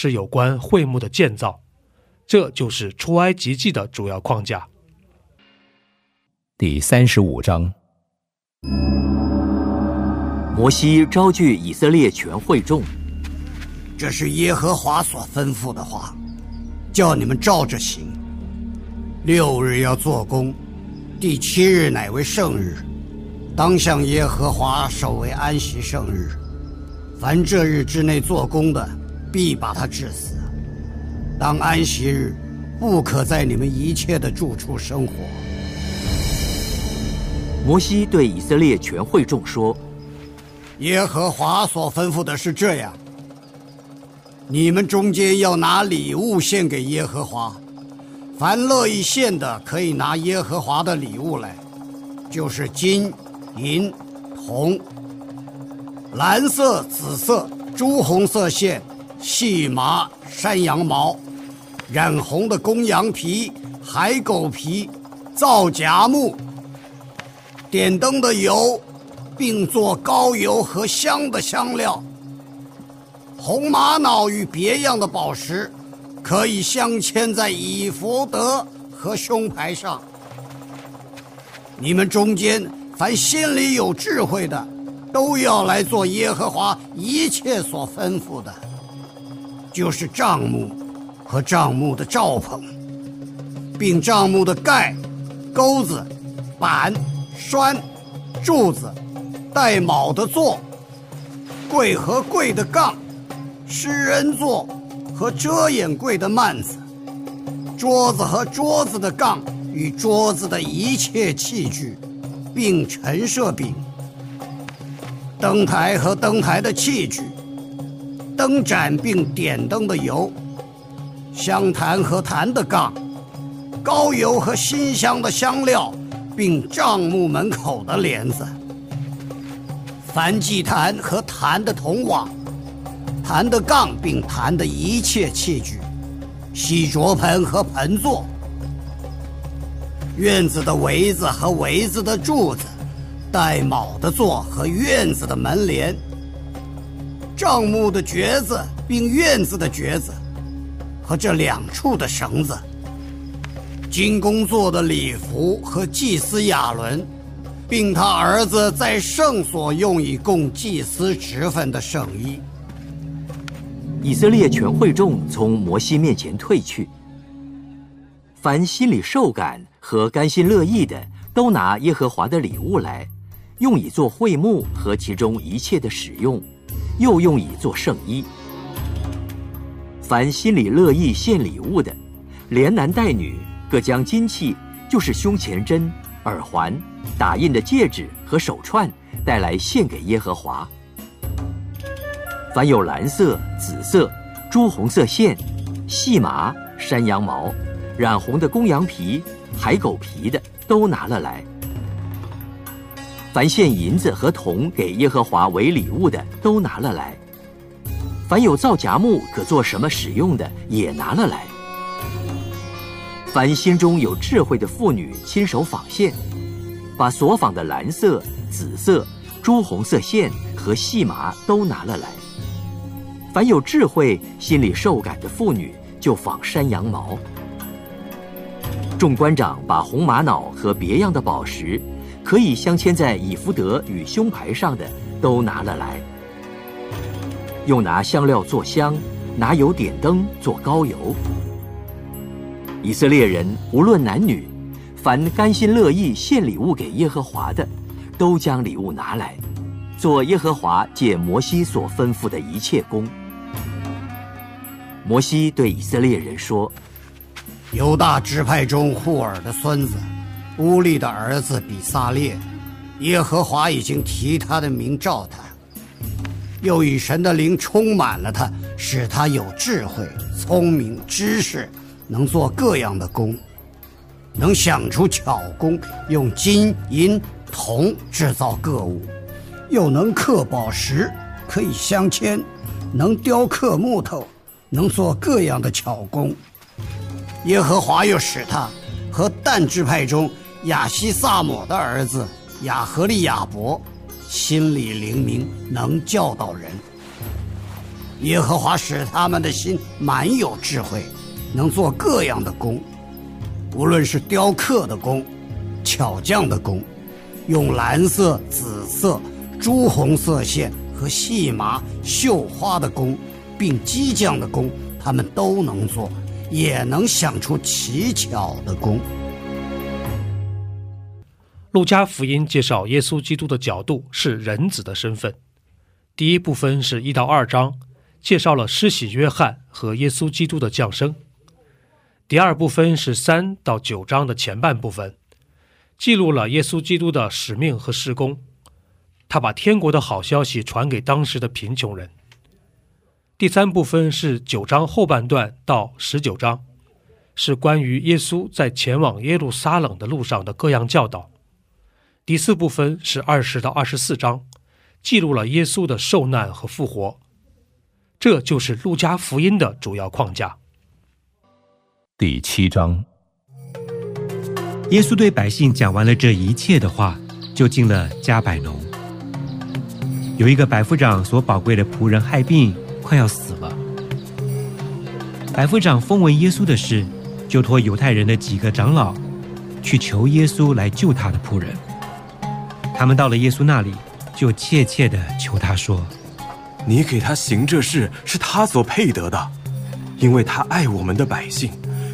是有关会幕的建造，这就是出埃及记的主要框架。第三十五章，摩西招聚以色列全会众，这是耶和华所吩咐的话，叫你们照着行。六日要做工，第七日乃为圣日，当向耶和华守为安息圣日。凡这日之内做工的。必把他治死。当安息日，不可在你们一切的住处生活。摩西对以色列全会众说：“耶和华所吩咐的是这样：你们中间要拿礼物献给耶和华，凡乐意献的，可以拿耶和华的礼物来，就是金、银、铜、蓝色、紫色、朱红色线。”细麻、山羊毛、染红的公羊皮、海狗皮、皂荚木、点灯的油，并做膏油和香的香料。红玛瑙与别样的宝石，可以镶嵌在以福德和胸牌上。你们中间凡心里有智慧的，都要来做耶和华一切所吩咐的。就是帐幕和帐幕的罩棚，并帐幕的盖、钩子、板、栓、柱子、带卯的座、柜和柜的杠、诗人座和遮掩柜的幔子、桌子和桌子的杠与桌子的一切器具，并陈设饼、灯台和灯台的器具。灯盏并点灯的油，香坛和坛的杠，高油和馨香的香料，并帐幕门口的帘子，梵祭坛和坛的铜网，坛的杠并坛的一切器具，洗濯盆和盆座，院子的围子和围子的柱子，带卯的座和院子的门帘。帐幕的橛子，并院子的橛子，和这两处的绳子，金工做的礼服和祭司亚伦，并他儿子在圣所用以供祭司职分的圣衣。以色列全会众从摩西面前退去，凡心里受感和甘心乐意的，都拿耶和华的礼物来，用以做会幕和其中一切的使用。又用以做圣衣。凡心里乐意献礼物的，连男带女各将金器，就是胸前针、耳环、打印的戒指和手串带来献给耶和华。凡有蓝色、紫色、朱红色线、细麻、山羊毛、染红的公羊皮、海狗皮的，都拿了来。凡献银子和铜给耶和华为礼物的，都拿了来；凡有造荚木可做什么使用的，也拿了来。凡心中有智慧的妇女亲手纺线，把所纺的蓝色、紫色、朱红色线和细麻都拿了来。凡有智慧、心里受感的妇女，就纺山羊毛。众官长把红玛瑙和别样的宝石。可以镶嵌在以福德与胸牌上的，都拿了来。又拿香料做香，拿油点灯做高油。以色列人无论男女，凡甘心乐意献礼物给耶和华的，都将礼物拿来，做耶和华借摩西所吩咐的一切工。摩西对以色列人说：“犹大支派中户尔的孙子乌利的儿子比撒列，耶和华已经提他的名召他，又以神的灵充满了他，使他有智慧、聪明、知识。”能做各样的工，能想出巧工，用金银铜制造各物，又能刻宝石，可以镶嵌，能雕刻木头，能做各样的巧工。耶和华又使他和但支派中亚西萨姆的儿子亚和利亚伯，心里灵明，能教导人。耶和华使他们的心满有智慧。能做各样的工，无论是雕刻的工、巧匠的工，用蓝色、紫色、朱红色线和细麻绣花的工，并机匠的工，他们都能做，也能想出奇巧的工。路加福音介绍耶稣基督的角度是人子的身份。第一部分是一到二章，介绍了施洗约翰和耶稣基督的降生。第二部分是三到九章的前半部分，记录了耶稣基督的使命和施工。他把天国的好消息传给当时的贫穷人。第三部分是九章后半段到十九章，是关于耶稣在前往耶路撒冷的路上的各样教导。第四部分是二十到二十四章，记录了耶稣的受难和复活。这就是路加福音的主要框架。第七章，耶稣对百姓讲完了这一切的话，就进了加百农。有一个百夫长所宝贵的仆人害病，快要死了。百夫长风闻耶稣的事，就托犹太人的几个长老去求耶稣来救他的仆人。他们到了耶稣那里，就切切的求他说：“你给他行这事，是他所配得的，因为他爱我们的百姓。”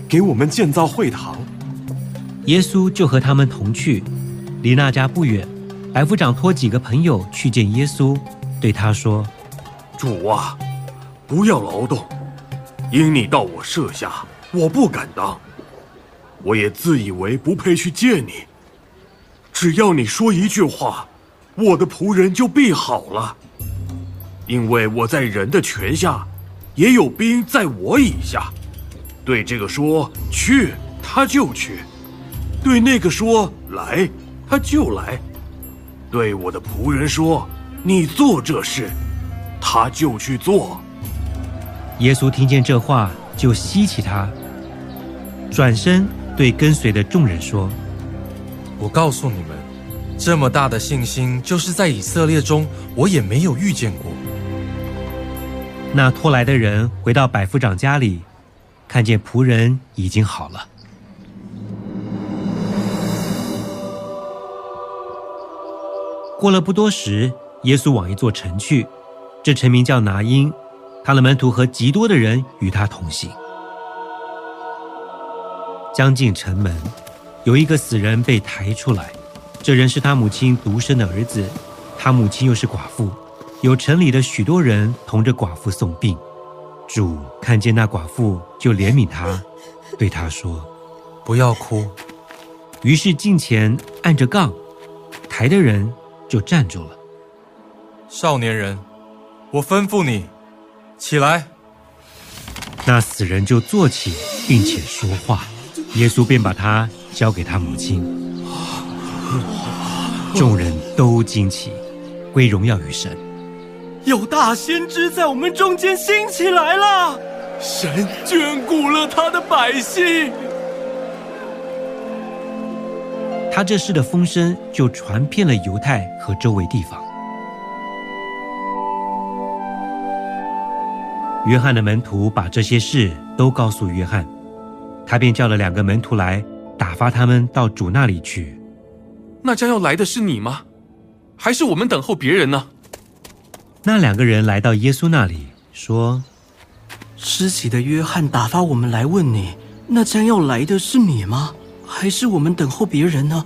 给我们建造会堂，耶稣就和他们同去，离那家不远。百夫长托几个朋友去见耶稣，对他说：“主啊，不要劳动，因你到我舍下，我不敢当。我也自以为不配去见你。只要你说一句话，我的仆人就必好了。因为我在人的权下，也有兵在我以下。”对这个说去，他就去；对那个说来，他就来；对我的仆人说你做这事，他就去做。耶稣听见这话，就吸起他，转身对跟随的众人说：“我告诉你们，这么大的信心，就是在以色列中，我也没有遇见过。”那拖来的人回到百夫长家里。看见仆人已经好了。过了不多时，耶稣往一座城去，这城名叫拿因，他的门徒和极多的人与他同行。将近城门，有一个死人被抬出来，这人是他母亲独生的儿子，他母亲又是寡妇，有城里的许多人同着寡妇送病。主看见那寡妇，就怜悯他，对他说：“不要哭。”于是近前按着杠，抬的人就站住了。少年人，我吩咐你起来。那死人就坐起，并且说话。耶稣便把他交给他母亲。众人都惊奇，归荣耀于神。有大先知在我们中间兴起来了，神眷顾了他的百姓。他这事的风声就传遍了犹太和周围地方。约翰的门徒把这些事都告诉约翰，他便叫了两个门徒来，打发他们到主那里去。那将要来的是你吗？还是我们等候别人呢？那两个人来到耶稣那里，说：“施洗的约翰打发我们来问你，那将要来的是你吗？还是我们等候别人呢？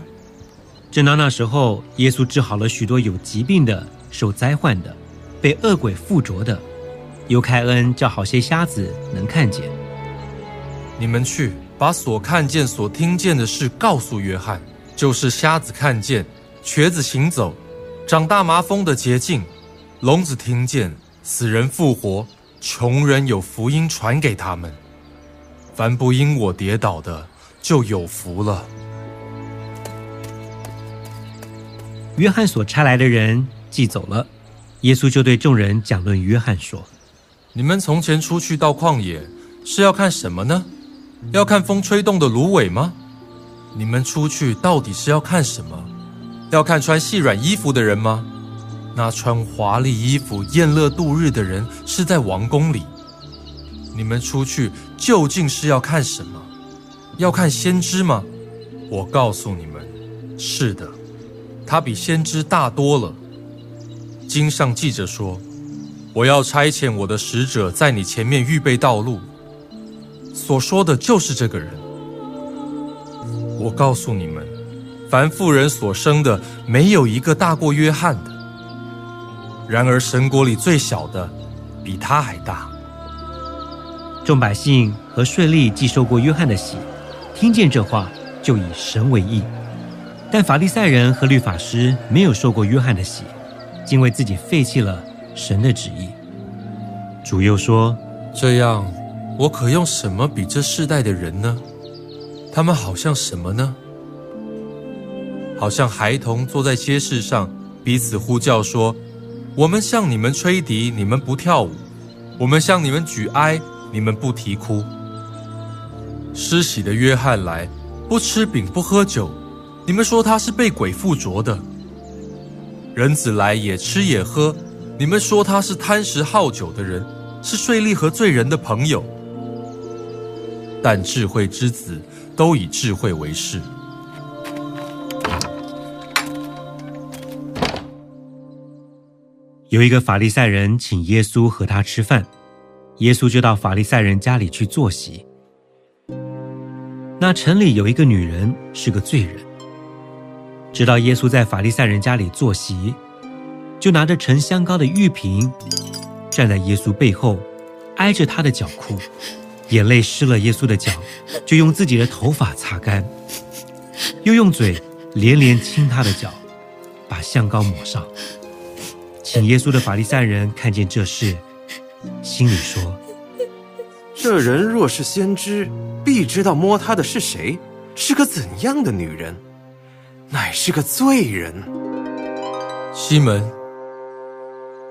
正当那时候，耶稣治好了许多有疾病的、受灾患的、被恶鬼附着的，又开恩叫好些瞎子能看见。你们去把所看见、所听见的事告诉约翰，就是瞎子看见，瘸子行走，长大麻风的捷径，聋子听见，死人复活，穷人有福音传给他们。凡不因我跌倒的，就有福了。约翰所差来的人既走了，耶稣就对众人讲论约翰说：“你们从前出去到旷野，是要看什么呢？要看风吹动的芦苇吗？你们出去到底是要看什么？要看穿细软衣服的人吗？那穿华丽衣服宴乐度日的人是在王宫里。你们出去究竟是要看什么？要看先知吗？我告诉你们，是的。”他比先知大多了。经上记着说：“我要差遣我的使者在你前面预备道路。”所说的就是这个人。我告诉你们，凡妇人所生的，没有一个大过约翰的。然而神国里最小的，比他还大。众百姓和税吏既受过约翰的洗，听见这话，就以神为义。但法利赛人和律法师没有受过约翰的洗，竟为自己废弃了神的旨意。主又说：“这样，我可用什么比这世代的人呢？他们好像什么呢？好像孩童坐在街市上，彼此呼叫说：‘我们向你们吹笛，你们不跳舞；我们向你们举哀，你们不啼哭。’施洗的约翰来，不吃饼，不喝酒。”你们说他是被鬼附着的，人子来也吃也喝，你们说他是贪食好酒的人，是税吏和罪人的朋友。但智慧之子都以智慧为事。有一个法利赛人请耶稣和他吃饭，耶稣就到法利赛人家里去坐席。那城里有一个女人是个罪人。知道耶稣在法利赛人家里坐席，就拿着盛香膏的玉瓶，站在耶稣背后，挨着他的脚哭，眼泪湿了耶稣的脚，就用自己的头发擦干，又用嘴连连亲他的脚，把香膏抹上。请耶稣的法利赛人看见这事，心里说：这人若是先知，必知道摸他的是谁，是个怎样的女人。乃是个罪人，西门，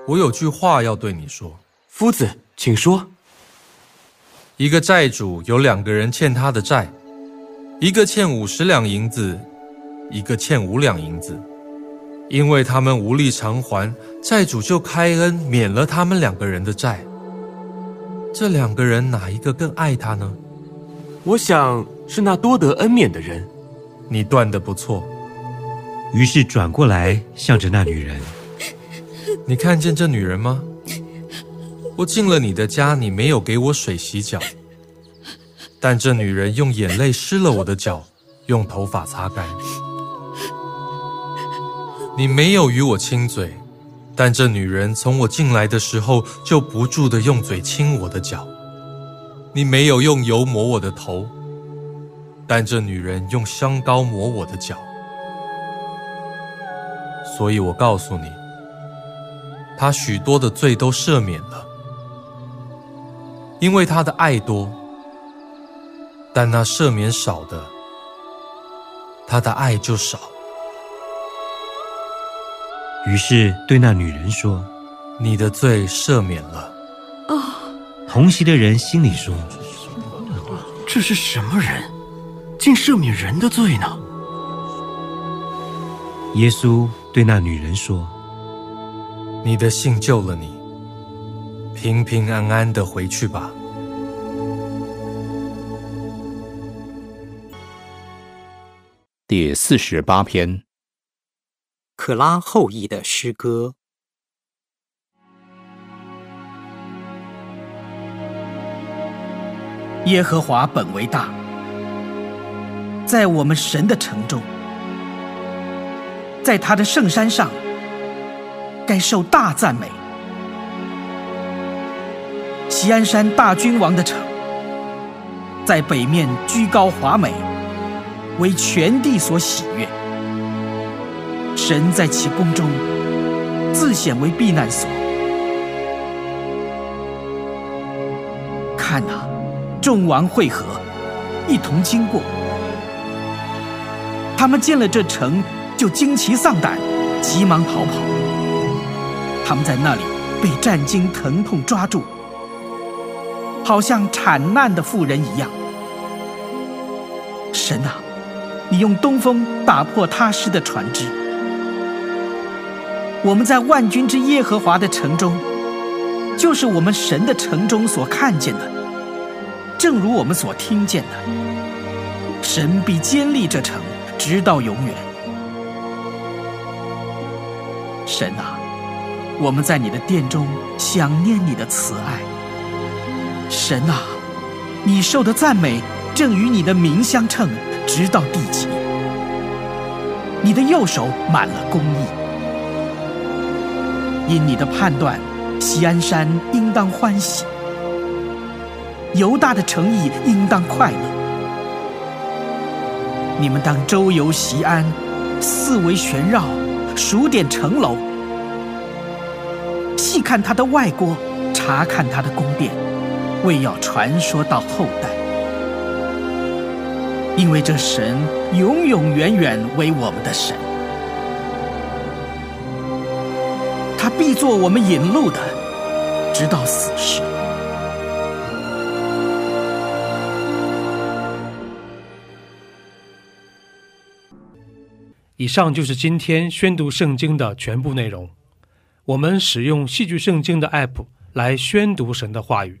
我有句话要对你说。夫子，请说。一个债主有两个人欠他的债，一个欠五十两银子，一个欠五两银子。因为他们无力偿还，债主就开恩免了他们两个人的债。这两个人哪一个更爱他呢？我想是那多得恩免的人。你断的不错。于是转过来，向着那女人：“你看见这女人吗？我进了你的家，你没有给我水洗脚，但这女人用眼泪湿了我的脚，用头发擦干。你没有与我亲嘴，但这女人从我进来的时候就不住的用嘴亲我的脚。你没有用油抹我的头，但这女人用香膏抹我的脚。”所以我告诉你，她许多的罪都赦免了，因为他的爱多；但那赦免少的，他的爱就少。于是对那女人说：“你的罪赦免了。”哦，同席的人心里说：“这是什么人，竟赦免人的罪呢？”耶稣。对那女人说：“你的信救了你，平平安安的回去吧。”第四十八篇，可拉后裔的诗歌。耶和华本为大，在我们神的城中，在他的圣山上，该受大赞美。齐安山大君王的城，在北面居高华美，为全地所喜悦。神在其宫中自显为避难所。看哪，众王会合，一同经过。他们见了这城，就惊奇丧胆，急忙逃跑。他们在那里被战惊疼痛抓住，好像产难的妇人一样。神啊，你用东风打破他施的船只。我们在万军之耶和华的城中，就是我们神的城中所看见的，正如我们所听见的。神必坚立这城，直到永远。神啊，我们在你的殿中想念你的慈爱。神啊，你受的赞美正与你的名相称，直到地极。你的右手满了公义。因你的判断，西安山应当欢喜，犹大的诚意应当快乐。你们当周游西安，四围旋绕，数点城楼，细看他的外郭，查看他的宫殿，为要传说到后代。因为这神永永远远为我们的神。他必做我们引路的，直到死时。以上就是今天宣读圣经的全部内容。我们使用戏剧圣经的 App 来宣读神的话语。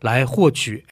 来获取